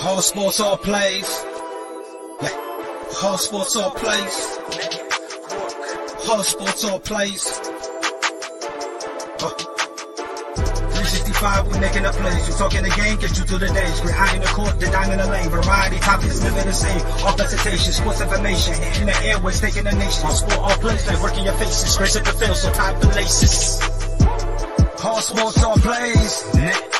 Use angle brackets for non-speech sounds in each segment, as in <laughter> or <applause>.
All sports, all plays. Yeah. All sports, all plays. All sports, all plays. Uh. 365, we making a place. You talking the game, get you through the days. We're high in the court, the dime in the lane. Variety, topics, living the same. All presentation, sports information. In the airways, taking the nation. All sport, all plays, they working your faces. Grace at the field, so tie the laces. All sports, all plays.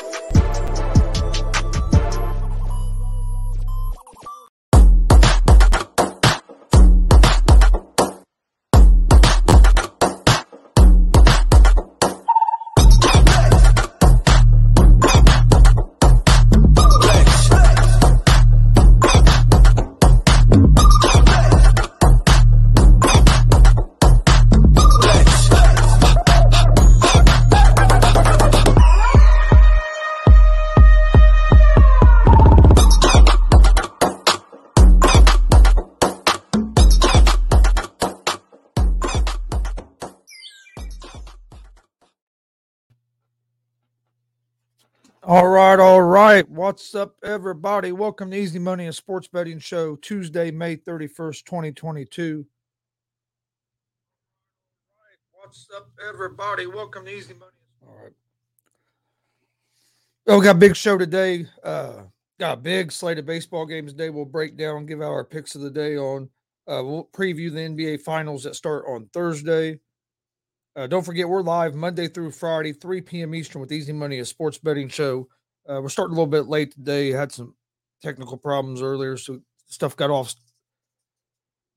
What's up, everybody? Welcome to Easy Money and Sports Betting Show, Tuesday, May 31st, 2022. What's up, everybody? Welcome to Easy Money. All right. Oh, we got a big show today. Uh, got a big slate of baseball games today. We'll break down, give out our picks of the day on. Uh, we'll preview the NBA finals that start on Thursday. Uh, don't forget, we're live Monday through Friday, 3 p.m. Eastern with Easy Money, a sports betting show. Uh, we're starting a little bit late today. Had some technical problems earlier, so stuff got off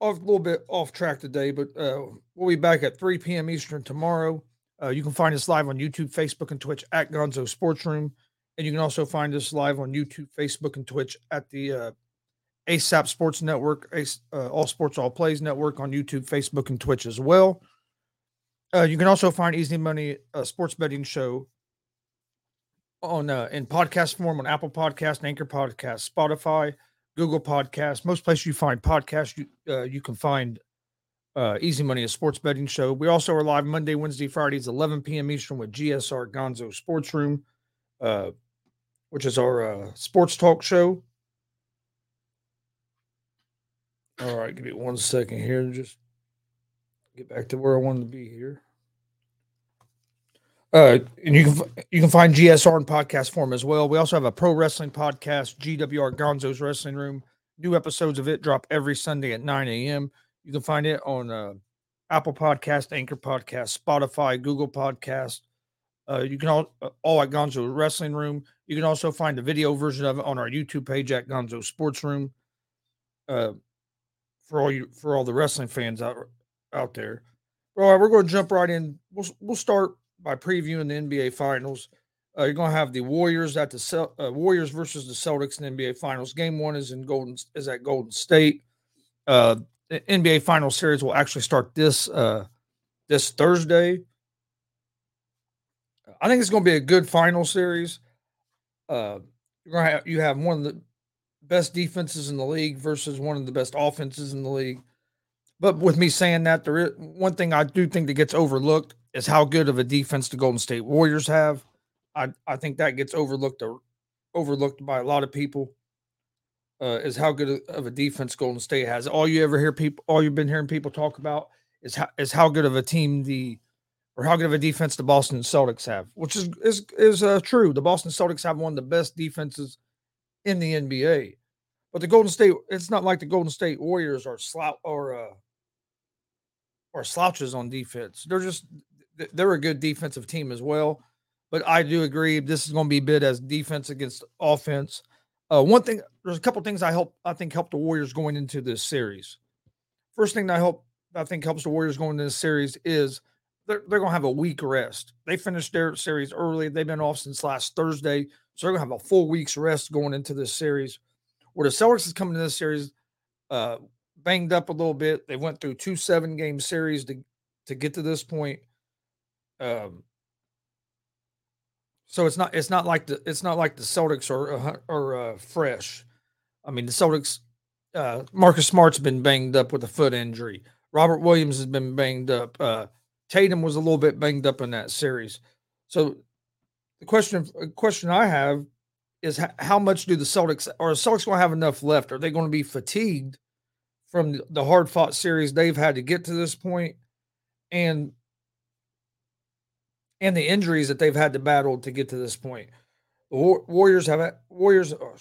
off a little bit off track today. But uh, we'll be back at 3 p.m. Eastern tomorrow. Uh, you can find us live on YouTube, Facebook, and Twitch at Gonzo Sports Room, and you can also find us live on YouTube, Facebook, and Twitch at the uh, ASAP Sports Network, uh, All Sports All Plays Network on YouTube, Facebook, and Twitch as well. Uh, you can also find Easy Money Sports Betting Show on uh, in podcast form on Apple Podcast, Anchor Podcast, Spotify, Google Podcast. Most places you find podcasts, you uh, you can find uh, Easy Money a Sports Betting Show. We also are live Monday, Wednesday, Fridays, 11 p.m. Eastern with GSR Gonzo Sports Room, uh, which is our uh, sports talk show. All right, give me one second here. Just get back to where I wanted to be here. Uh, and you can you can find GSR in podcast form as well. We also have a pro wrestling podcast, GWR Gonzo's Wrestling Room. New episodes of it drop every Sunday at 9 a.m. You can find it on uh, Apple Podcast, Anchor Podcast, Spotify, Google Podcast. Uh, you can all all at Gonzo Wrestling Room. You can also find the video version of it on our YouTube page at Gonzo Sports Room. Uh, for all you for all the wrestling fans out out there. All right, we're going to jump right in. We'll we'll start by previewing the NBA Finals. Uh, you're going to have the Warriors at the Cel- uh, Warriors versus the Celtics in the NBA Finals. Game one is in Golden is at Golden State. Uh, the NBA Finals series will actually start this uh, this Thursday. I think it's going to be a good final series. Uh, you're going to have you have one of the best defenses in the league versus one of the best offenses in the league. But with me saying that, there is one thing I do think that gets overlooked is how good of a defense the Golden State Warriors have. I I think that gets overlooked or overlooked by a lot of people. Uh, is how good of a defense Golden State has. All you ever hear people, all you've been hearing people talk about is how is how good of a team the or how good of a defense the Boston Celtics have, which is is is uh, true. The Boston Celtics have one of the best defenses in the NBA, but the Golden State, it's not like the Golden State Warriors are slouch or uh, or slouches on defense. They're just they're a good defensive team as well. But I do agree this is going to be bid as defense against offense. Uh, one thing, there's a couple things I help I think help the Warriors going into this series. First thing that I hope I think helps the Warriors going into this series is they're, they're going to have a week rest. They finished their series early. They've been off since last Thursday, so they're going to have a full week's rest going into this series. Where the Celtics is coming to this series, uh, banged up a little bit. They went through two seven game series to to get to this point. Um, so it's not it's not like the it's not like the Celtics are uh, are uh, fresh. I mean the Celtics. Uh, Marcus Smart's been banged up with a foot injury. Robert Williams has been banged up. Uh, Tatum was a little bit banged up in that series. So the question question I have is how much do the Celtics are the Celtics going to have enough left? Are they going to be fatigued from the hard fought series they've had to get to this point, and and the injuries that they've had to battle to get to this point? Warriors have Warriors uh,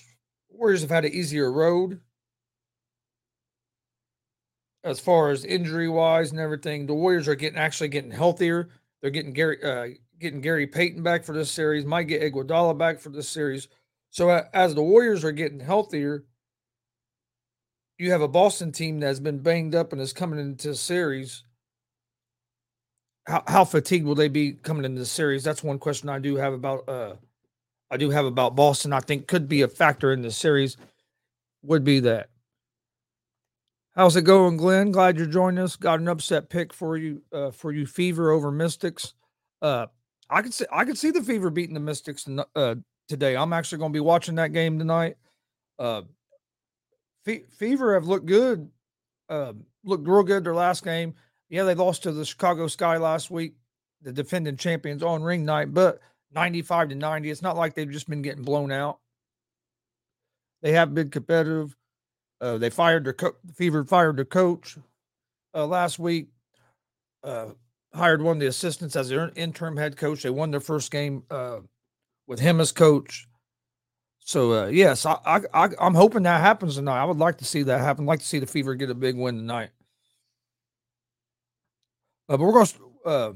Warriors have had an easier road as far as injury wise and everything. The Warriors are getting actually getting healthier. They're getting Gary uh, getting Gary Payton back for this series. Might get Iguodala back for this series. So as the Warriors are getting healthier, you have a Boston team that's been banged up and is coming into series. How how fatigued will they be coming into the series? That's one question I do have about uh I do have about Boston. I think could be a factor in the series. Would be that How's it going, Glenn? Glad you're joining us. Got an upset pick for you uh, for you, Fever over Mystics. Uh, I could see I could see the Fever beating the Mystics uh, today. I'm actually going to be watching that game tonight. Uh, Fe- Fever have looked good, uh, looked real good their last game. Yeah, they lost to the Chicago Sky last week, the defending champions on ring night, but 95 to 90. It's not like they've just been getting blown out. They have been competitive. Uh, they fired their co- Fever fired their coach uh, last week. Uh, hired one of the assistants as their interim head coach. They won their first game uh, with him as coach. So uh, yes, I, I, I am hoping that happens tonight. I would like to see that happen. I'd like to see the Fever get a big win tonight. Uh, but we're going to. Uh,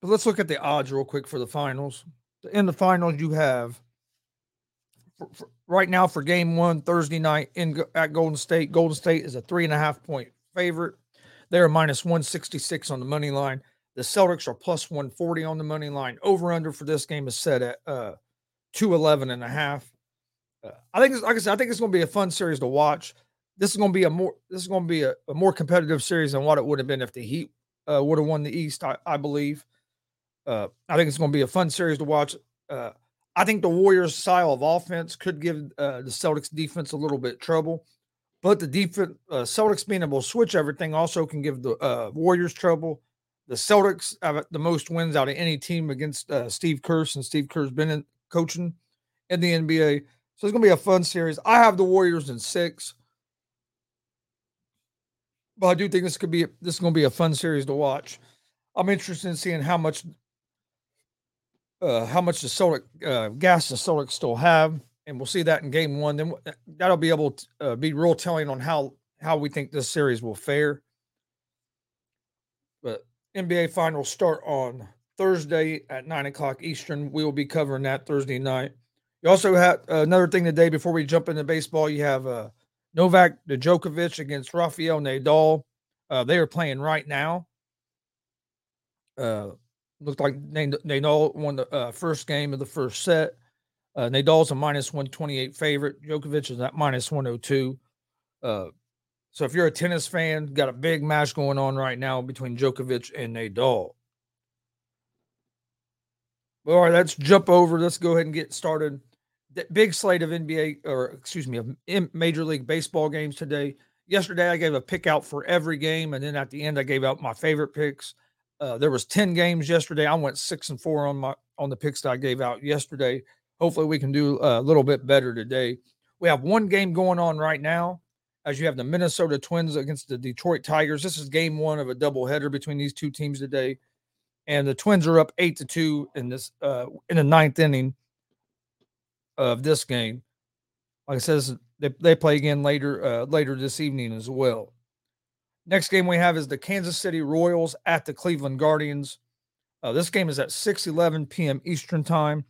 but let's look at the odds real quick for the finals. In the finals, you have for, for, right now for game one Thursday night in at Golden State. Golden State is a three and a half point favorite. They're minus 166 on the money line. The Celtics are plus 140 on the money line. Over under for this game is set at uh 211 and a half. Uh, I think, like I said, I think it's going to be a fun series to watch. This is going to be a more this is going to be a, a more competitive series than what it would have been if the Heat uh, would have won the East. I, I believe. Uh, I think it's going to be a fun series to watch. Uh, I think the Warriors' style of offense could give uh, the Celtics defense a little bit trouble, but the defense, uh, Celtics being able to switch everything also can give the uh, Warriors trouble. The Celtics have the most wins out of any team against Steve Kerr, and Steve Kerr's been in, coaching in the NBA. So it's going to be a fun series. I have the Warriors in six, but I do think this could be this is going to be a fun series to watch. I'm interested in seeing how much uh, how much the Celtic uh, gas the Celtics still have, and we'll see that in Game One. Then uh, that'll be able to uh, be real telling on how how we think this series will fare. But NBA finals start on Thursday at nine o'clock Eastern. We will be covering that Thursday night. You also have uh, another thing today before we jump into baseball. You have uh, Novak Djokovic against Rafael Nadal. Uh, they are playing right now. Uh, looked like Nadal won the uh, first game of the first set. Uh, Nadal's a minus 128 favorite. Djokovic is at minus 102. Uh, so if you're a tennis fan, got a big match going on right now between Djokovic and Nadal. All right, let's jump over. Let's go ahead and get started. Big slate of NBA, or excuse me, of Major League Baseball games today. Yesterday, I gave a pick out for every game, and then at the end, I gave out my favorite picks. Uh, there was 10 games yesterday. I went six and four on my on the picks that I gave out yesterday. Hopefully, we can do a little bit better today. We have one game going on right now, as you have the Minnesota Twins against the Detroit Tigers. This is game one of a doubleheader between these two teams today, and the Twins are up eight to two in this uh, in the ninth inning of this game. Like I says, they, they play again later uh, later this evening as well. Next game we have is the Kansas City Royals at the Cleveland Guardians. Uh, this game is at 6 11 p.m. Eastern Time,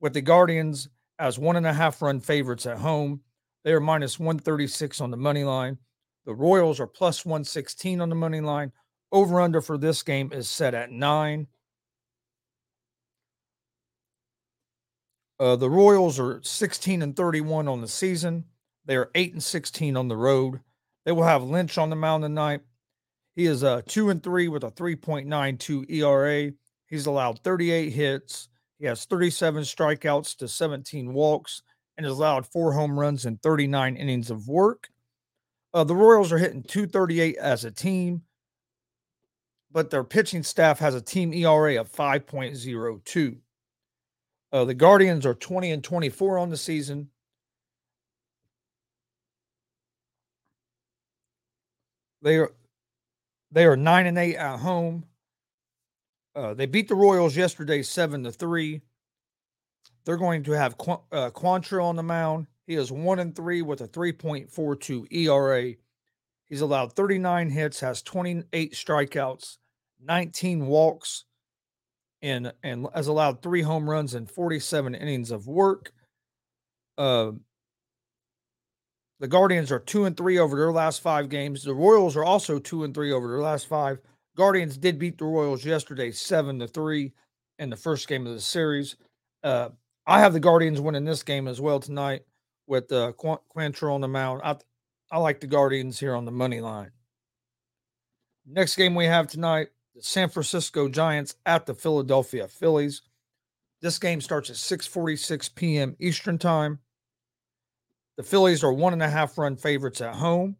with the Guardians as one and a half run favorites at home. They are minus 136 on the money line. The Royals are plus 116 on the money line. Over under for this game is set at nine. Uh, the Royals are 16 and 31 on the season. They are 8 and 16 on the road. They will have Lynch on the mound tonight. He is a uh, two and three with a 3.92 ERA. He's allowed 38 hits. He has 37 strikeouts to 17 walks and has allowed four home runs in 39 innings of work. Uh, the Royals are hitting 238 as a team, but their pitching staff has a team ERA of 5.02. Uh, the Guardians are 20 and 24 on the season. They are they are nine and eight at home. Uh, they beat the Royals yesterday, seven to three. They're going to have Qu- uh, Quantrill on the mound. He is one and three with a 3.42 ERA. He's allowed 39 hits, has 28 strikeouts, 19 walks, and and has allowed three home runs and 47 innings of work. Uh, the Guardians are two and three over their last five games. The Royals are also two and three over their last five. Guardians did beat the Royals yesterday, seven to three, in the first game of the series. Uh, I have the Guardians winning this game as well tonight with uh, Qu- Quantrill on the mound. I, I like the Guardians here on the money line. Next game we have tonight the San Francisco Giants at the Philadelphia Phillies. This game starts at 6:46 p.m. Eastern Time. The Phillies are one and a half run favorites at home.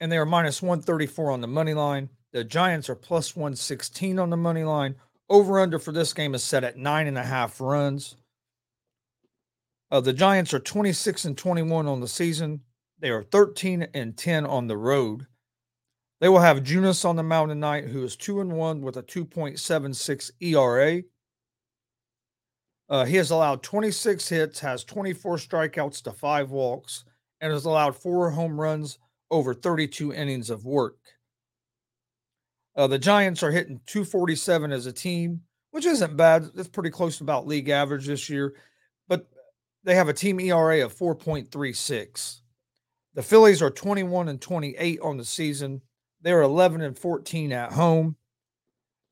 And they are minus 134 on the money line. The Giants are plus 116 on the money line. Over under for this game is set at nine and a half runs. Uh, the Giants are 26 and 21 on the season. They are 13 and 10 on the road. They will have Junis on the mound tonight, who is 2 and 1 with a 2.76 ERA. Uh, he has allowed 26 hits, has 24 strikeouts to five walks, and has allowed four home runs over 32 innings of work. Uh, the Giants are hitting 247 as a team, which isn't bad. It's pretty close to about league average this year, but they have a team ERA of 4.36. The Phillies are 21 and 28 on the season. They're 11 and 14 at home.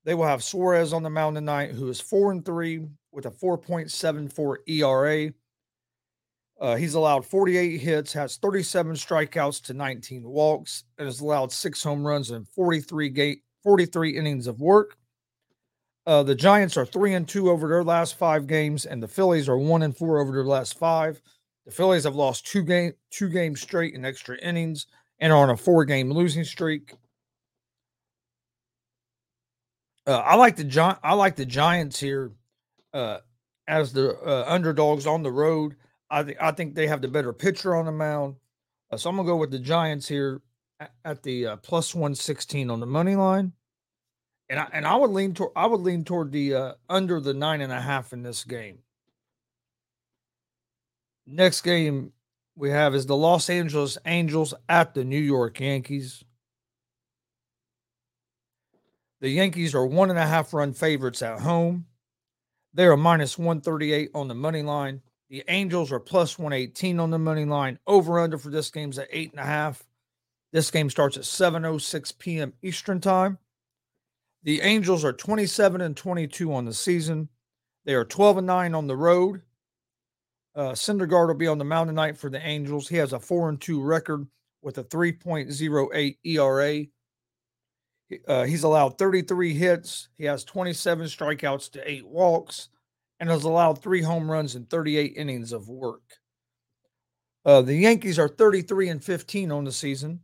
They will have Suarez on the mound tonight, who is 4 and 3 with a 4.74 ERA. Uh, he's allowed 48 hits, has 37 strikeouts to 19 walks, and has allowed six home runs and 43 gate 43 innings of work. Uh, the Giants are three and two over their last five games, and the Phillies are one and four over their last five. The Phillies have lost two game two games straight in extra innings and are on a four game losing streak. Uh, I like the Gi- I like the Giants here uh, as the uh, underdogs on the road. I think I think they have the better pitcher on the mound, uh, so I'm gonna go with the Giants here at, at the uh, plus one sixteen on the money line, and I and I would lean toward I would lean toward the uh, under the nine and a half in this game. Next game we have is the Los Angeles Angels at the New York Yankees. The Yankees are one and a half run favorites at home. They are minus 138 on the money line. The Angels are plus 118 on the money line. Over under for this game's at eight and a half. This game starts at 7:06 p.m. Eastern time. The Angels are 27 and 22 on the season. They are 12 and 9 on the road. Uh, Syndergaard will be on the mound tonight for the Angels. He has a 4 and 2 record with a 3.08 ERA. Uh, he's allowed 33 hits. He has 27 strikeouts to eight walks and has allowed three home runs in 38 innings of work. Uh, the Yankees are 33 and 15 on the season.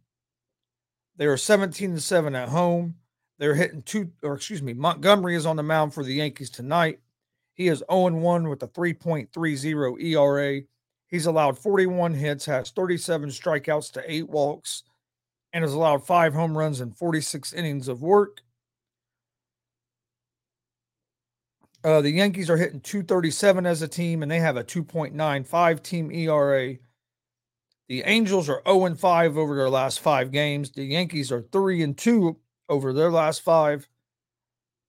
They are 17 and 7 at home. They're hitting two, or excuse me, Montgomery is on the mound for the Yankees tonight. He is 0 1 with a 3.30 ERA. He's allowed 41 hits, has 37 strikeouts to eight walks, and has allowed five home runs and 46 innings of work. Uh, the Yankees are hitting 237 as a team, and they have a 2.95 team ERA. The Angels are 0 5 over their last five games. The Yankees are 3 and 2 over their last five.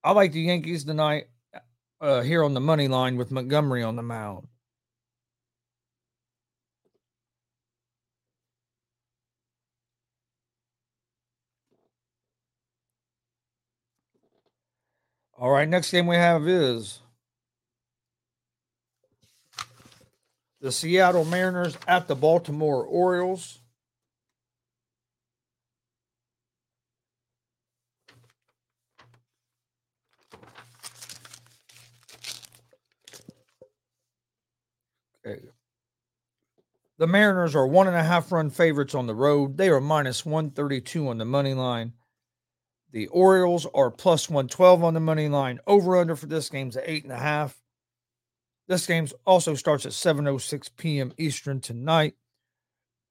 I like the Yankees tonight uh, here on the money line with Montgomery on the mound. All right, next game we have is the Seattle Mariners at the Baltimore Orioles. The Mariners are one and a half run favorites on the road. They are minus 132 on the money line. The Orioles are plus 112 on the money line. Over under for this game's at eight and a half. This game also starts at 7:06 p.m. Eastern tonight.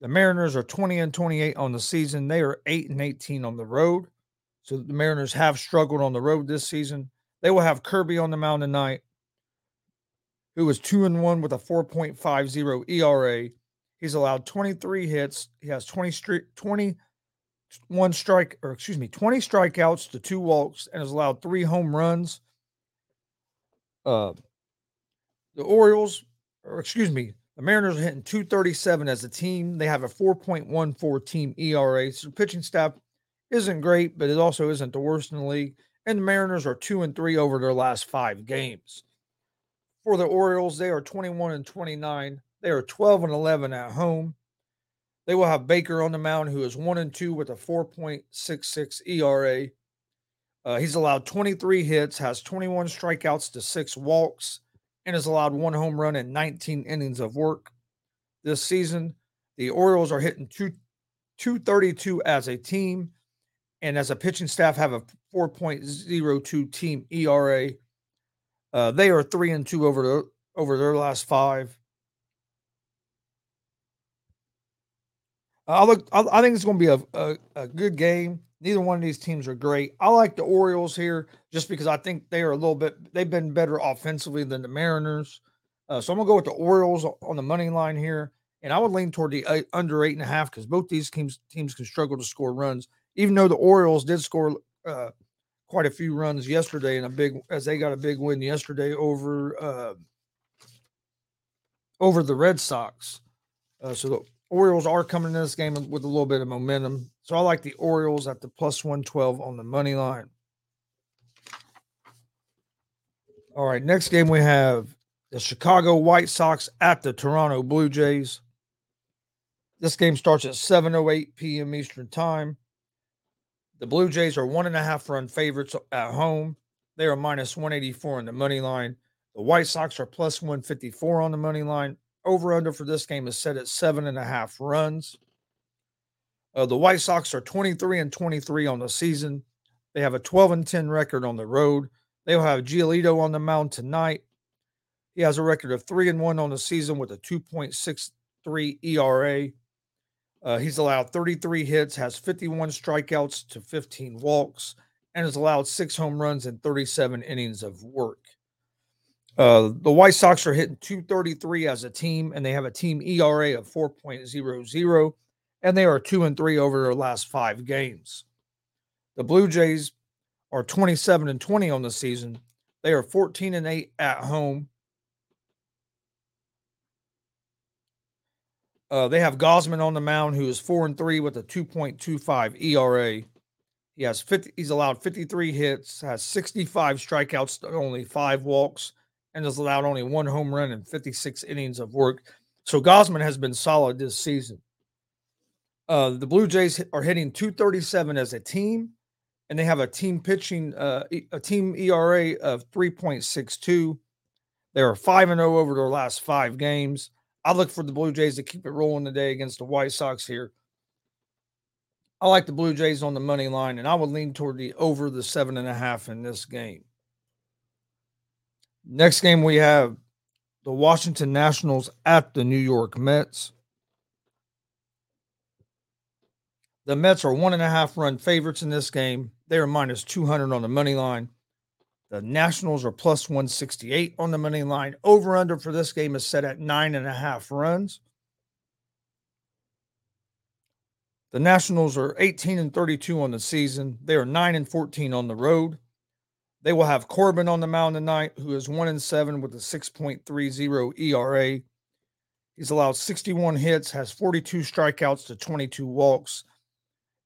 The Mariners are 20 and 28 on the season. They are 8 and 18 on the road. So the Mariners have struggled on the road this season. They will have Kirby on the mound tonight, who is 2 and 1 with a 4.50 ERA. He's allowed 23 hits. He has 20 street 21 strike or excuse me, 20 strikeouts to two walks and has allowed 3 home runs. Uh the Orioles or excuse me, the Mariners are hitting 237 as a team. They have a 4.14 team ERA. So pitching staff isn't great, but it also isn't the worst in the league. And the Mariners are 2 and 3 over their last 5 games. For the Orioles, they are 21 and 29. They are 12 and 11 at home. They will have Baker on the mound, who is 1 and 2 with a 4.66 ERA. Uh, he's allowed 23 hits, has 21 strikeouts to six walks and has allowed one home run in 19 innings of work this season. The Orioles are hitting two, 232 as a team, and as a pitching staff, have a 4.02 team ERA. Uh, they are three and two over the, over their last five. I look. I, think it's going to be a, a, a good game. Neither one of these teams are great. I like the Orioles here just because I think they are a little bit, they've been better offensively than the Mariners. Uh, so I'm to go with the Orioles on the money line here. And I would lean toward the uh, under eight and a half because both these teams teams can struggle to score runs, even though the Orioles did score uh, quite a few runs yesterday and a big as they got a big win yesterday over uh, over the Red Sox. Uh, so the Orioles are coming in this game with a little bit of momentum. So I like the Orioles at the plus 112 on the money line. All right, next game we have the Chicago White Sox at the Toronto Blue Jays. This game starts at 7:08 p.m. Eastern Time. The Blue Jays are one and a half run favorites at home. They are minus 184 on the money line. The White Sox are plus 154 on the money line. Over under for this game is set at seven and a half runs. Uh, the White Sox are 23 and 23 on the season. They have a 12 and 10 record on the road. They'll have Giolito on the mound tonight. He has a record of 3 and 1 on the season with a 2.63 ERA. Uh, he's allowed 33 hits, has 51 strikeouts to 15 walks, and has allowed six home runs in 37 innings of work. Uh, the White Sox are hitting 233 as a team, and they have a team ERA of 4.00, and they are two and three over their last five games. The Blue Jays are 27 and 20 on the season. They are 14 and 8 at home. Uh, they have Gausman on the mound, who is four and three with a 2.25 ERA. He has 50, he's allowed 53 hits, has 65 strikeouts, only five walks, and has allowed only one home run in 56 innings of work. So Gausman has been solid this season. Uh, the Blue Jays are hitting 237 as a team, and they have a team pitching uh, a team ERA of 3.62. They are 5 and 0 over their last five games. I look for the Blue Jays to keep it rolling today against the White Sox here. I like the Blue Jays on the money line, and I would lean toward the over the seven and a half in this game. Next game, we have the Washington Nationals at the New York Mets. The Mets are one and a half run favorites in this game. They are minus 200 on the money line. The Nationals are plus 168 on the money line. Over under for this game is set at nine and a half runs. The Nationals are 18 and 32 on the season. They are 9 and 14 on the road. They will have Corbin on the mound tonight, who is one and seven with a 6.30 ERA. He's allowed 61 hits, has 42 strikeouts to 22 walks,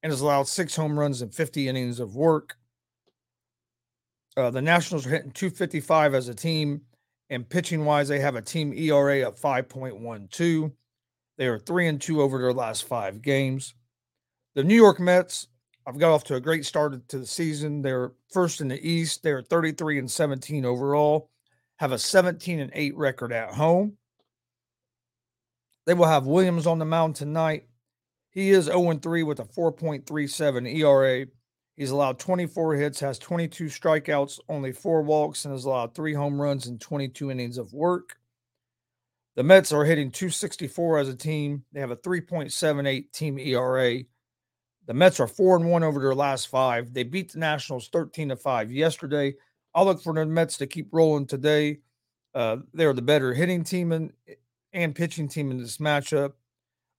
and has allowed six home runs and 50 innings of work. Uh, the Nationals are hitting 255 as a team, and pitching wise, they have a team ERA of 5.12. They are three and two over their last five games. The New York Mets I've got off to a great start to the season. They're first in the East. They're 33 and 17 overall, have a 17 and 8 record at home. They will have Williams on the mound tonight. He is 0 3 with a 4.37 ERA. He's allowed 24 hits, has 22 strikeouts, only four walks, and has allowed three home runs in 22 innings of work. The Mets are hitting 264 as a team. They have a 3.78 team ERA. The Mets are 4 and 1 over their last 5. They beat the Nationals 13 to 5 yesterday. I'll look for the Mets to keep rolling today. Uh, they're the better hitting team and, and pitching team in this matchup.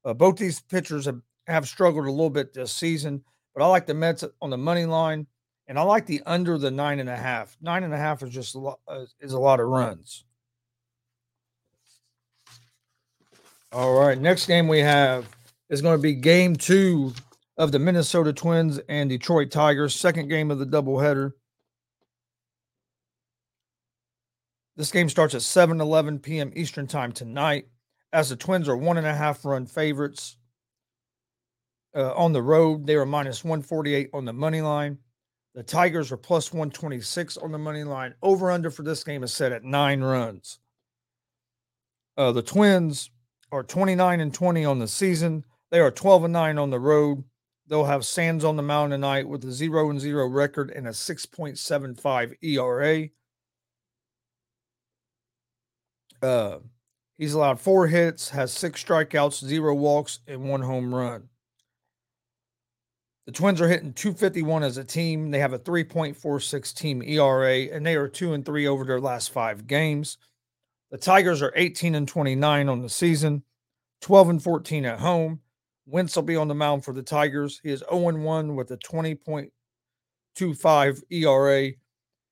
Uh, both these pitchers have, have struggled a little bit this season, but I like the Mets on the money line, and I like the under the nine and a half. Nine and a half is just a lot, uh, is a lot of runs. All right, next game we have is going to be game two of the Minnesota Twins and Detroit Tigers, second game of the doubleheader. This game starts at 7 11 p.m. Eastern Time tonight, as the Twins are one and a half run favorites. Uh, on the road, they are minus 148 on the money line. The Tigers are plus 126 on the money line. Over under for this game is set at nine runs. Uh, the Twins are 29 and 20 on the season. They are 12 and 9 on the road. They'll have Sands on the mound tonight with a 0 and 0 record and a 6.75 ERA. Uh, he's allowed four hits, has six strikeouts, zero walks, and one home run. The Twins are hitting 251 as a team. They have a 3.46 team ERA, and they are two and three over their last five games. The Tigers are 18 and 29 on the season, 12 and 14 at home. Wentz will be on the mound for the Tigers. He is 0 1 with a 20.25 ERA.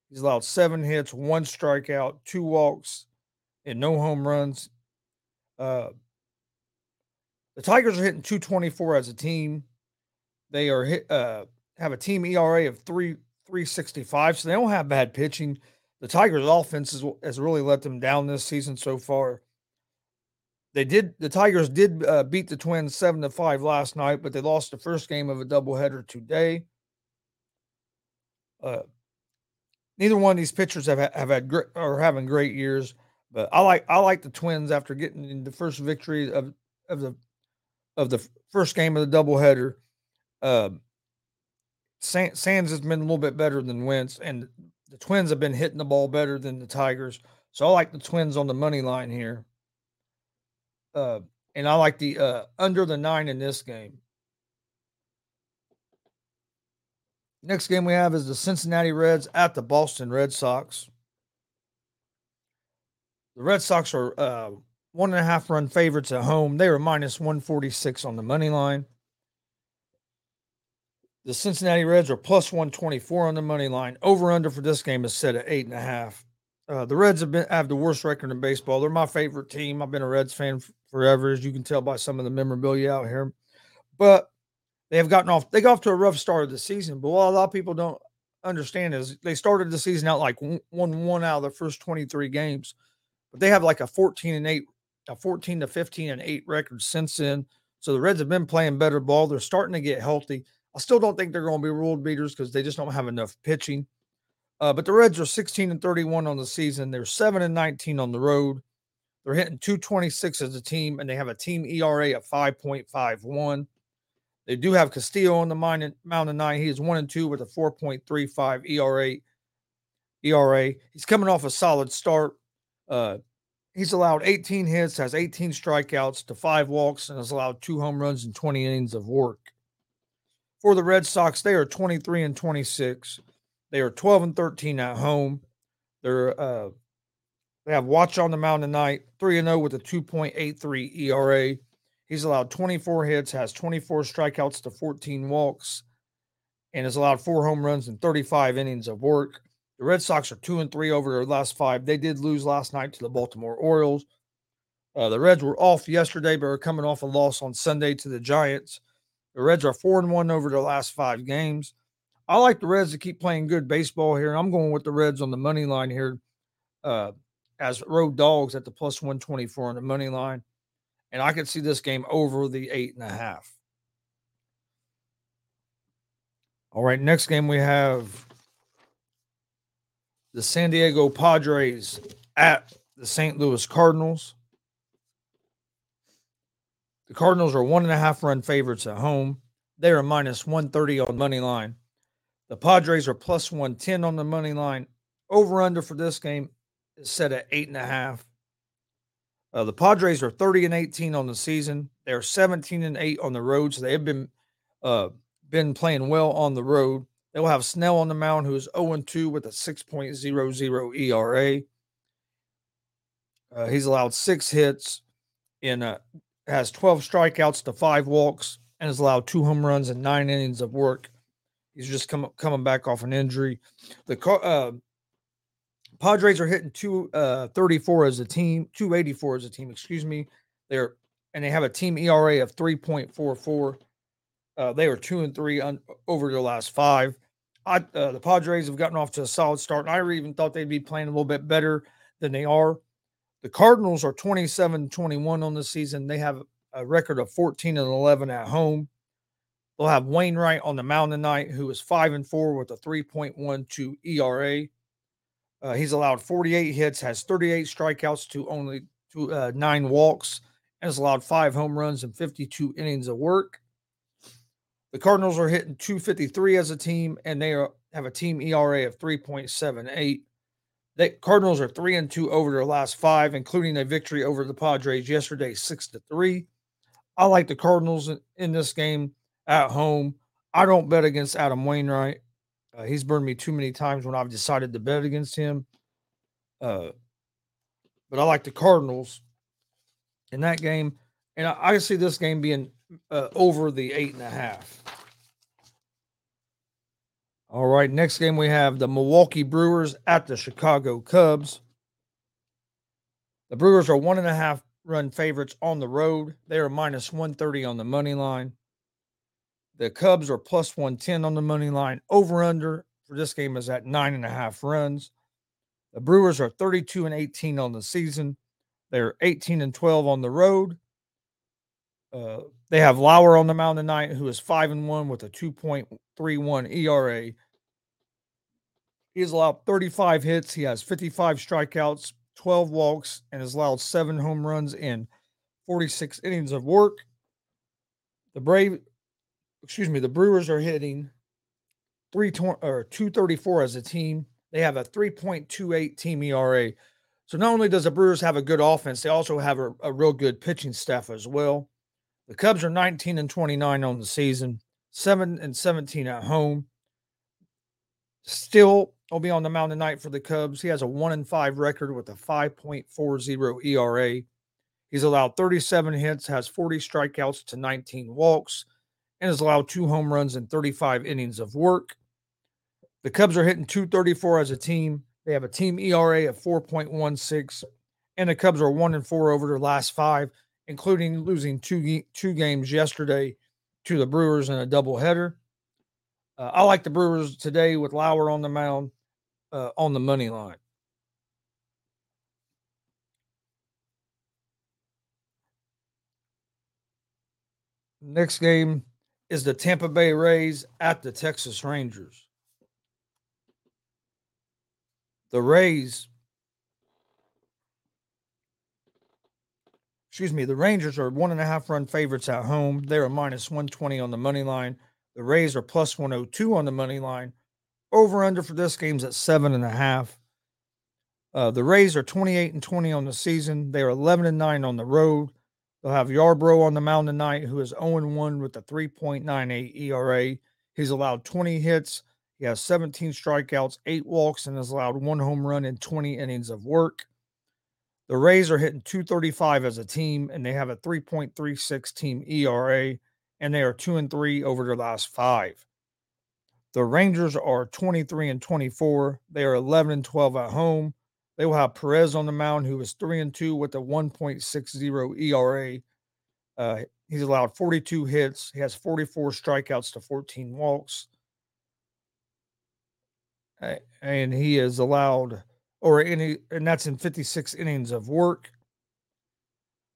He's allowed seven hits, one strikeout, two walks, and no home runs. Uh, the Tigers are hitting 224 as a team. They are hit, uh, have a team ERA of three 365, so they don't have bad pitching. The Tigers' offense has, has really let them down this season so far. They did the Tigers did uh, beat the Twins seven to five last night, but they lost the first game of a doubleheader today. Uh, neither one of these pitchers have have had great, are having great years. But I like I like the Twins after getting the first victory of of the of the first game of the doubleheader. Uh, Sands has been a little bit better than Wentz, and the Twins have been hitting the ball better than the Tigers. So I like the Twins on the money line here. Uh, and I like the uh, under the nine in this game. Next game we have is the Cincinnati Reds at the Boston Red Sox. The Red Sox are uh, one and a half run favorites at home. They are minus 146 on the money line. The Cincinnati Reds are plus 124 on the money line. Over under for this game is set at eight and a half. Uh, the Reds have been have the worst record in baseball. They're my favorite team. I've been a Reds fan forever, as you can tell by some of the memorabilia out here. But they have gotten off. They got off to a rough start of the season. But what a lot of people don't understand is they started the season out like one one out of the first twenty three games but they have like a 14 and 8, a 14 to 15 and 8 record since then. So the Reds have been playing better ball. They're starting to get healthy. I still don't think they're going to be world beaters because they just don't have enough pitching. Uh, but the Reds are 16 and 31 on the season. They're 7 and 19 on the road. They're hitting 226 as a team, and they have a team ERA of 5.51. They do have Castillo on the mound tonight. He is 1 and 2 with a 4.35 ERA. ERA. He's coming off a solid start. Uh, he's allowed 18 hits, has 18 strikeouts to five walks, and has allowed two home runs in 20 innings of work. For the Red Sox, they are 23 and 26. They are 12 and 13 at home. They're uh, they have Wacha on the mound tonight, 3 and 0 with a 2.83 ERA. He's allowed 24 hits, has 24 strikeouts to 14 walks, and has allowed four home runs in 35 innings of work. The Red Sox are two and three over their last five. They did lose last night to the Baltimore Orioles. Uh, the Reds were off yesterday, but are coming off a loss on Sunday to the Giants. The Reds are four and one over their last five games. I like the Reds to keep playing good baseball here. I'm going with the Reds on the money line here uh, as road dogs at the plus 124 on the money line. And I could see this game over the eight and a half. All right, next game we have the San Diego Padres at the St. Louis Cardinals. The Cardinals are one and a half run favorites at home. They are minus 130 on money line. The Padres are plus 110 on the money line. Over under for this game is set at eight and a half. Uh, the Padres are 30 and 18 on the season. They're 17 and 8 on the road, so they have been uh, been playing well on the road. They'll have Snell on the mound, who is 0 2 with a 6.00 ERA. Uh, he's allowed six hits in uh, has 12 strikeouts to five walks and has allowed two home runs and nine innings of work. He's just come, coming back off an injury. The uh, Padres are hitting 234 uh, as a team, 284 as a team, excuse me. They're and they have a team ERA of 3.44. Uh, they are two and three on, over their last five. I, uh, the Padres have gotten off to a solid start, and I even thought they'd be playing a little bit better than they are. The Cardinals are 27 21 on the season. They have a record of 14 and 11 at home. They'll have Wainwright on the mound tonight, who is 5 and 4 with a 3.12 ERA. Uh, he's allowed 48 hits, has 38 strikeouts to only uh, nine walks, and has allowed five home runs and 52 innings of work. The Cardinals are hitting 253 as a team, and they are, have a team ERA of 3.78. The Cardinals are three and two over their last five, including a victory over the Padres yesterday, six to three. I like the Cardinals in, in this game at home. I don't bet against Adam Wainwright. Uh, he's burned me too many times when I've decided to bet against him. Uh, but I like the Cardinals in that game, and I, I see this game being uh, over the eight and a half. All right, next game we have the Milwaukee Brewers at the Chicago Cubs. The Brewers are one and a half run favorites on the road. They are minus 130 on the money line. The Cubs are plus 110 on the money line. Over under for this game is at nine and a half runs. The Brewers are 32 and 18 on the season. They're 18 and 12 on the road. Uh, they have Lauer on the mound tonight, who is five and one with a 2.31 ERA. He has allowed 35 hits. He has 55 strikeouts, 12 walks, and has allowed seven home runs in 46 innings of work. The Brave excuse me, the Brewers are hitting three or 234 as a team. They have a 3.28 team ERA. So not only does the Brewers have a good offense, they also have a, a real good pitching staff as well. The Cubs are 19 and 29 on the season, 7 and 17 at home. Steele will be on the mound tonight for the Cubs. He has a 1 and 5 record with a 5.40 ERA. He's allowed 37 hits, has 40 strikeouts to 19 walks and has allowed two home runs in 35 innings of work. The Cubs are hitting 234 as a team. They have a team ERA of 4.16, and the Cubs are one and four over their last five, including losing two two games yesterday to the Brewers in a doubleheader. Uh, I like the Brewers today with Lauer on the mound uh, on the money line. Next game is the Tampa Bay Rays at the Texas Rangers. The Rays, excuse me, the Rangers are one and a half run favorites at home. They're a minus 120 on the money line. The Rays are plus 102 on the money line. Over under for this game's at seven and a half. Uh, the Rays are 28 and 20 on the season. They are 11 and 9 on the road. They'll have Yarbrough on the mound tonight, who is 0 1 with a 3.98 ERA. He's allowed 20 hits. He has 17 strikeouts, eight walks, and has allowed one home run in 20 innings of work. The Rays are hitting 235 as a team, and they have a 3.36 team ERA, and they are 2 and 3 over their last five. The Rangers are 23 and 24. They are 11 and 12 at home. They will have Perez on the mound, who is three and two with a 1.60 ERA. Uh, he's allowed 42 hits. He has 44 strikeouts to 14 walks. and he is allowed, or any, and that's in 56 innings of work.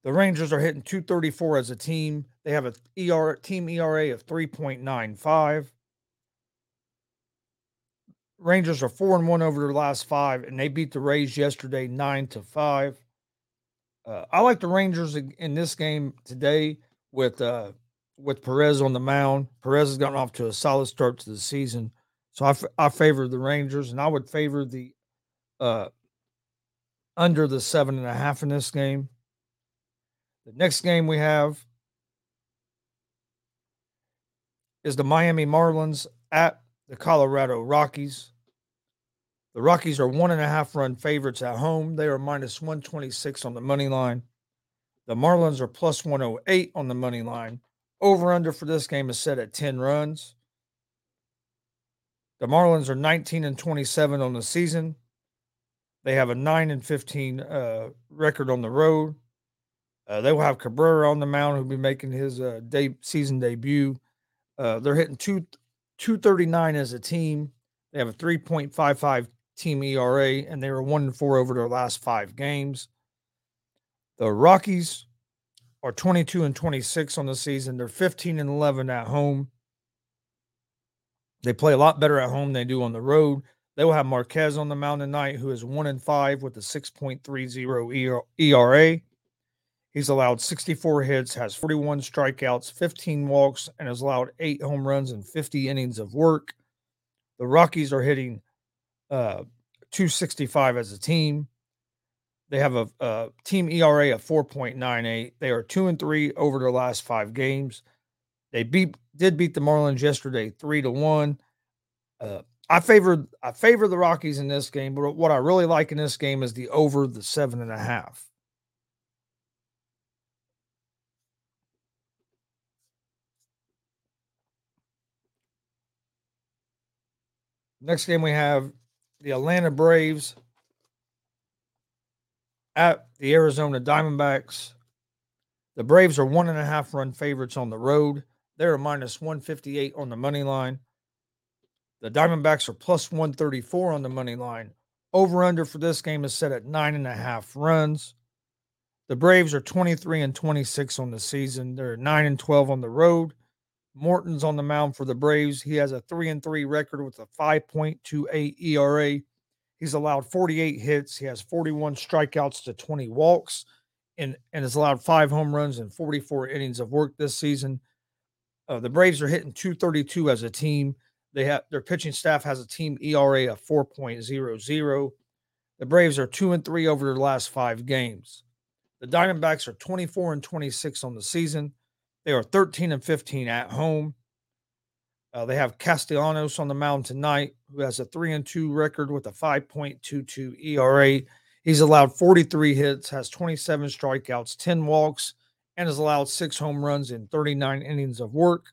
The Rangers are hitting 234 as a team. They have a ER, team ERA of 3.95. Rangers are four and one over their last five, and they beat the Rays yesterday nine to five. Uh, I like the Rangers in this game today with uh, with Perez on the mound. Perez has gotten off to a solid start to the season, So I, f- I favor the Rangers, and I would favor the uh, under the seven and a half in this game. The next game we have is the Miami Marlins at the Colorado Rockies. The Rockies are one and a half run favorites at home. They are minus 126 on the money line. The Marlins are plus 108 on the money line. Over under for this game is set at 10 runs. The Marlins are 19 and 27 on the season. They have a 9 and 15 uh, record on the road. Uh, they will have Cabrera on the mound, who'll be making his uh, day, season debut. Uh, they're hitting two, 239 as a team. They have a 3.55 team ERA, and they were 1 and 4 over their last five games. The Rockies are 22 and 26 on the season. They're 15 and 11 at home. They play a lot better at home than they do on the road. They will have Marquez on the mound tonight, who is one and five with a 6.30 ERA. He's allowed 64 hits, has 41 strikeouts, 15 walks, and has allowed eight home runs and 50 innings of work. The Rockies are hitting uh, 265 as a team. They have a, a team ERA of 4.98. They are two and three over their last five games. They beat did beat the Marlins yesterday, three to one. Uh, I favor I favor the Rockies in this game, but what I really like in this game is the over the seven and a half. Next game we have the Atlanta Braves at the Arizona Diamondbacks. The Braves are one and a half run favorites on the road. They're minus 158 on the money line. The Diamondbacks are plus 134 on the money line. Over under for this game is set at nine and a half runs. The Braves are 23 and 26 on the season. They're 9 and 12 on the road. Morton's on the mound for the Braves. He has a 3 and 3 record with a 5.28 ERA. He's allowed 48 hits. He has 41 strikeouts to 20 walks and, and has allowed five home runs and 44 innings of work this season. Uh, the Braves are hitting 232 as a team. They have their pitching staff has a team ERA of 4.00. The Braves are two and three over their last five games. The Diamondbacks are 24 and 26 on the season. They are 13 and 15 at home. Uh, they have Castellanos on the mound tonight, who has a three and two record with a 5.22 ERA. He's allowed 43 hits, has 27 strikeouts, 10 walks, and has allowed six home runs in 39 innings of work.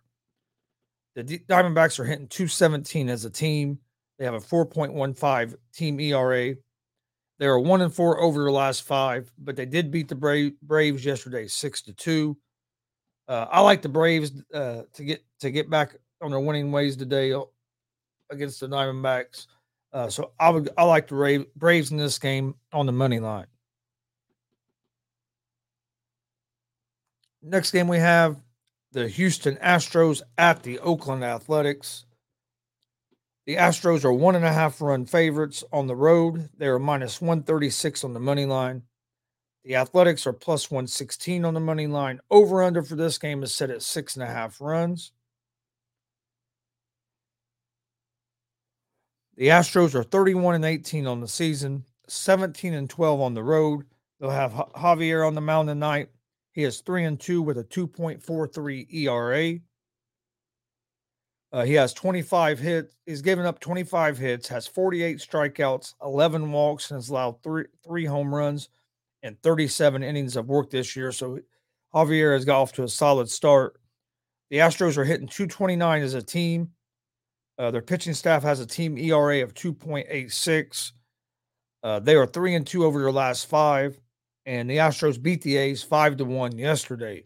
The D- Diamondbacks are hitting 217 as a team. They have a 4.15 team ERA. They are one and four over their last five, but they did beat the Bra- Braves yesterday, six to two. Uh, I like the Braves uh, to get to get back on their winning ways today against the Diamondbacks. Uh, so I would I like the Braves in this game on the money line. Next game we have the Houston Astros at the Oakland Athletics. The Astros are one and a half run favorites on the road. They are minus 136 on the money line. The Athletics are plus 116 on the money line. Over under for this game is set at six and a half runs. The Astros are 31 and 18 on the season, 17 and 12 on the road. They'll have Javier on the mound tonight. He is 3 and 2 with a 2.43 ERA. Uh, he has 25 hits. He's given up 25 hits, has 48 strikeouts, 11 walks, and has allowed three three home runs and 37 innings of work this year. So Javier has got off to a solid start. The Astros are hitting 229 as a team. Uh, their pitching staff has a team ERA of 2.86. Uh, they are three and two over their last five and the Astros beat the A's 5 to 1 yesterday.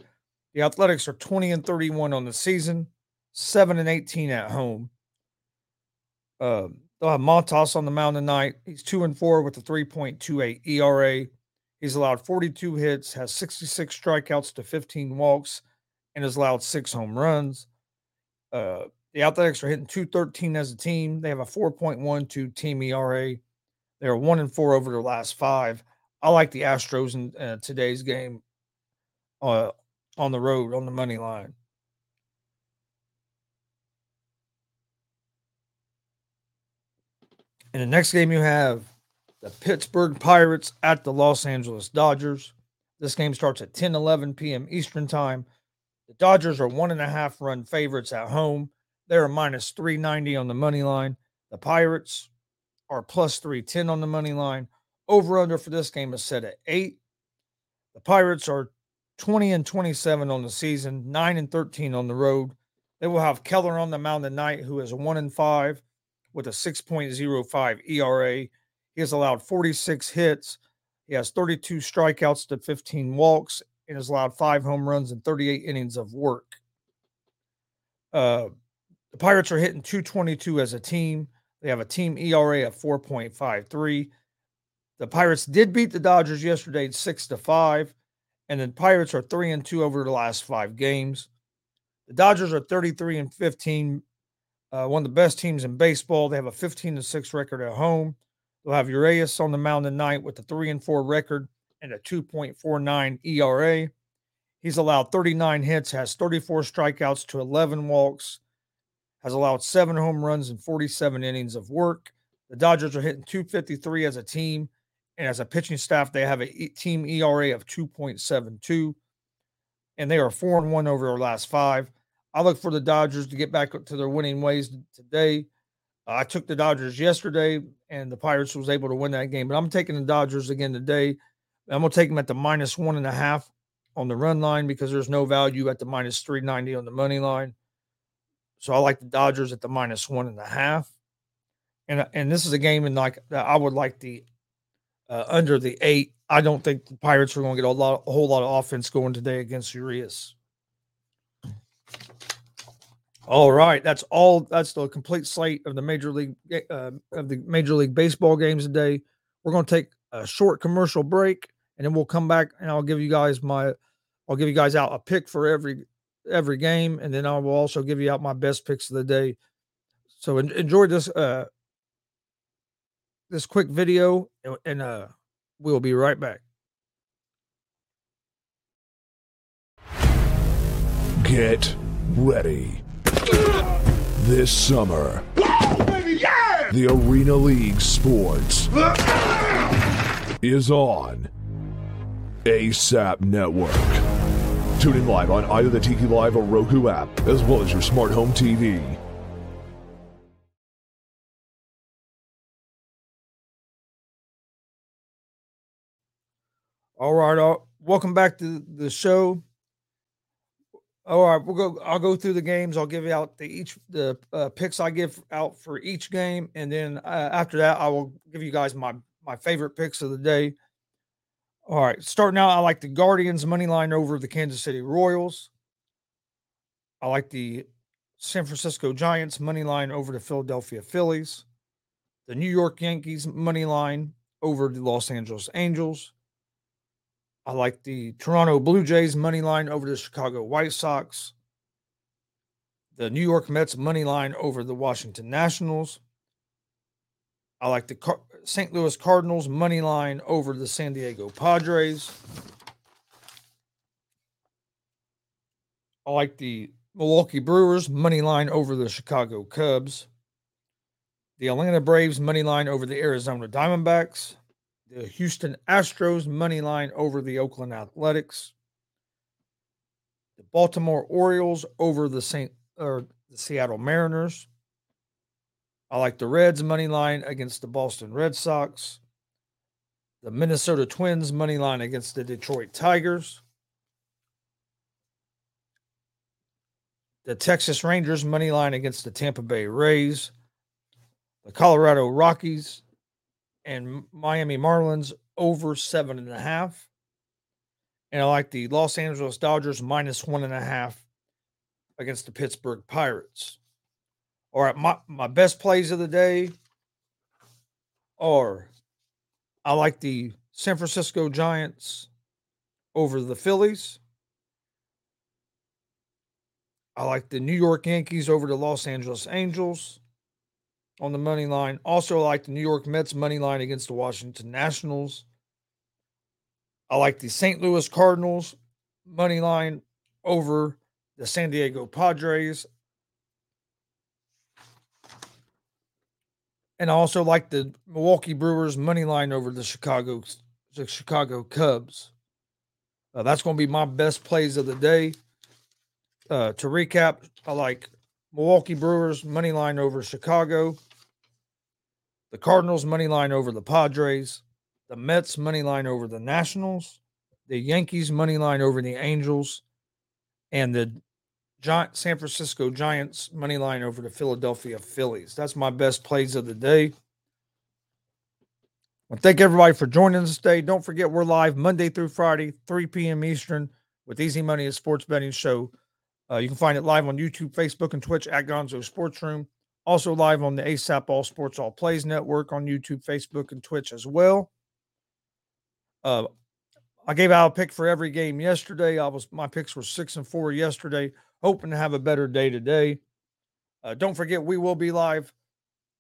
The Athletics are 20 and 31 on the season, 7 and 18 at home. Uh, they'll have Montas on the mound tonight. He's 2 and 4 with a 3.28 ERA. He's allowed 42 hits, has 66 strikeouts to 15 walks, and has allowed six home runs. Uh, the Athletics are hitting 213 as a team. They have a 4.12 team ERA. They are 1 and 4 over their last five. I like the Astros in uh, today's game uh, on the road on the money line. In the next game, you have the Pittsburgh Pirates at the Los Angeles Dodgers. This game starts at 10 11 p.m. Eastern Time. The Dodgers are one and a half run favorites at home. They're minus 390 on the money line. The Pirates are plus 310 on the money line. Over under for this game is set at eight. The Pirates are 20 and 27 on the season, 9 and 13 on the road. They will have Keller on the mound tonight, who is 1 and 5 with a 6.05 ERA. He has allowed 46 hits. He has 32 strikeouts to 15 walks and has allowed five home runs and 38 innings of work. Uh, the Pirates are hitting 222 as a team. They have a team ERA of 4.53. The Pirates did beat the Dodgers yesterday, six to five, and the Pirates are three and two over the last five games. The Dodgers are 33 and 15, uh, one of the best teams in baseball. They have a 15 to six record at home. They'll have Urias on the mound tonight with a three and four record and a 2.49 ERA. He's allowed 39 hits, has 34 strikeouts to 11 walks, has allowed seven home runs and 47 innings of work. The Dodgers are hitting 253 as a team, and as a pitching staff, they have a team ERA of 2.72, and they are four and one over their last five. I look for the Dodgers to get back to their winning ways today. I took the Dodgers yesterday, and the Pirates was able to win that game. But I'm taking the Dodgers again today. I'm gonna take them at the minus one and a half on the run line because there's no value at the minus 390 on the money line. So I like the Dodgers at the minus one and a half. And and this is a game in like I would like the uh, under the eight. I don't think the Pirates are going to get a lot, a whole lot of offense going today against Urias. All right, that's all. That's the complete slate of the major league uh, of the major league baseball games today. We're going to take a short commercial break, and then we'll come back and I'll give you guys my, I'll give you guys out a pick for every every game, and then I will also give you out my best picks of the day. So enjoy this uh this quick video, and, and uh we'll be right back. Get ready. This summer, the Arena League Sports <laughs> is on ASAP Network. Tune in live on either the Tiki Live or Roku app, as well as your smart home TV. All right, all, welcome back to the show. All right, we'll go. I'll go through the games. I'll give out the each the uh, picks I give out for each game, and then uh, after that, I will give you guys my my favorite picks of the day. All right, starting out, I like the Guardians money line over the Kansas City Royals. I like the San Francisco Giants money line over the Philadelphia Phillies. The New York Yankees money line over the Los Angeles Angels. I like the Toronto Blue Jays money line over the Chicago White Sox. The New York Mets money line over the Washington Nationals. I like the Car- St. Louis Cardinals money line over the San Diego Padres. I like the Milwaukee Brewers money line over the Chicago Cubs. The Atlanta Braves money line over the Arizona Diamondbacks. The Houston Astros money line over the Oakland Athletics. The Baltimore Orioles over the St. or the Seattle Mariners. I like the Reds money line against the Boston Red Sox. The Minnesota Twins money line against the Detroit Tigers. The Texas Rangers money line against the Tampa Bay Rays. The Colorado Rockies and Miami Marlins over seven and a half. And I like the Los Angeles Dodgers minus one and a half against the Pittsburgh Pirates. All right, my, my best plays of the day are I like the San Francisco Giants over the Phillies. I like the New York Yankees over the Los Angeles Angels on the money line. Also, like the New York Mets money line against the Washington Nationals. I like the St. Louis Cardinals money line over the San Diego Padres. and I also like the Milwaukee Brewers money line over the Chicago the Chicago Cubs. Uh, that's going to be my best plays of the day. Uh, to recap, I like Milwaukee Brewers money line over Chicago, the Cardinals money line over the Padres, the Mets money line over the Nationals, the Yankees money line over the Angels, and the San Francisco Giants money line over the Philadelphia Phillies. That's my best plays of the day. Well, thank everybody for joining us today. Don't forget we're live Monday through Friday, 3 p.m. Eastern, with Easy Money, a sports betting show. Uh, you can find it live on YouTube, Facebook, and Twitch at Gonzo Sports Room. Also live on the ASAP All Sports All Plays Network on YouTube, Facebook, and Twitch as well. Uh, I gave out a pick for every game yesterday. I was my picks were six and four yesterday. Hoping to have a better day today. Uh, don't forget we will be live.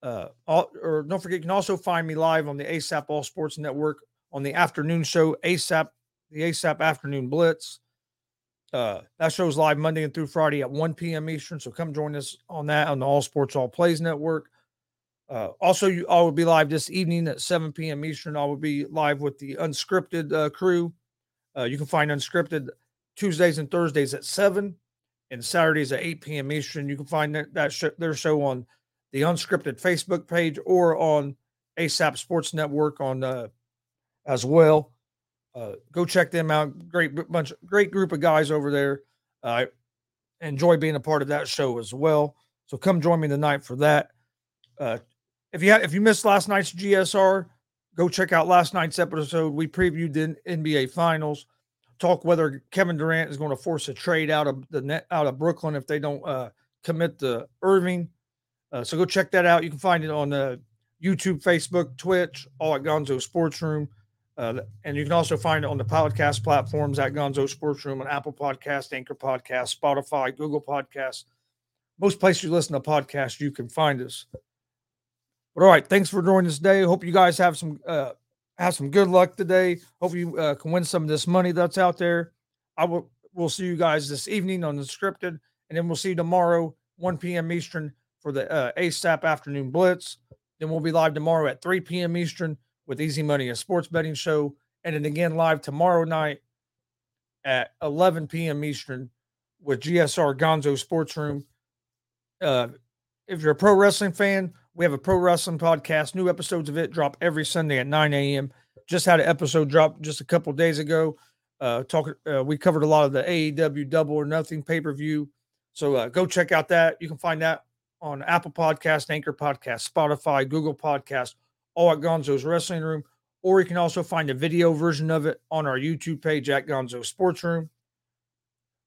Uh, or don't forget you can also find me live on the ASAP All Sports Network on the afternoon show ASAP the ASAP Afternoon Blitz. Uh, that show's live Monday and through Friday at 1 p.m. Eastern. So come join us on that on the All Sports All Plays Network. Uh, also, you, all will be live this evening at 7 p.m. Eastern. I will be live with the Unscripted uh, crew. Uh, you can find Unscripted Tuesdays and Thursdays at 7 and Saturdays at 8 p.m. Eastern. You can find that, that sh- their show on the Unscripted Facebook page or on ASAP Sports Network on uh, as well. Uh, go check them out. Great bunch, great group of guys over there. I uh, enjoy being a part of that show as well. So come join me tonight for that. Uh, if you ha- if you missed last night's GSR, go check out last night's episode. We previewed the NBA Finals. Talk whether Kevin Durant is going to force a trade out of the net out of Brooklyn if they don't uh, commit to Irving. Uh, so go check that out. You can find it on the YouTube, Facebook, Twitch, all at Gonzo Sports Room. Uh, and you can also find it on the podcast platforms at Gonzo Sports Room on Apple Podcast, Anchor Podcast, Spotify, Google Podcasts. Most places you listen to podcasts, you can find us. But all right, thanks for joining us today. Hope you guys have some uh, have some good luck today. Hope you uh, can win some of this money that's out there. I will. We'll see you guys this evening on the scripted, and then we'll see you tomorrow, 1 p.m. Eastern, for the uh, ASAP Afternoon Blitz. Then we'll be live tomorrow at 3 p.m. Eastern with Easy Money, a sports betting show. And then again, live tomorrow night at 11 p.m. Eastern with GSR Gonzo Sports Room. Uh, if you're a pro wrestling fan, we have a pro wrestling podcast. New episodes of it drop every Sunday at 9 a.m. Just had an episode drop just a couple days ago. Uh, talking, uh, we covered a lot of the AEW Double or Nothing pay per view. So uh, go check out that. You can find that on Apple Podcast, Anchor Podcast, Spotify, Google Podcast, all at Gonzo's Wrestling Room. Or you can also find a video version of it on our YouTube page at Gonzo Sports Room.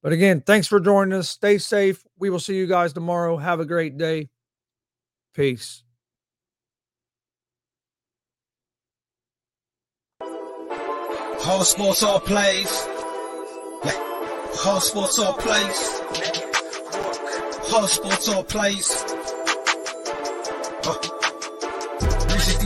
But again, thanks for joining us. Stay safe. We will see you guys tomorrow. Have a great day. Peace. Whole sports all plays. Whole sports all plays. Whole sports all plays. Uh.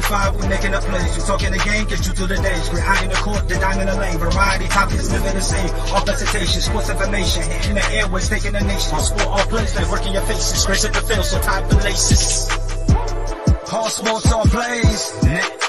365, we making a place. You talking the game, get you through the days. We're high in the court, the in the lane. Variety topics, living the same. All presentation, sports information. In the airways, taking the nation. All sport, all plays, like working your faces. Grace at the field, so tie the laces. All sports, all plays.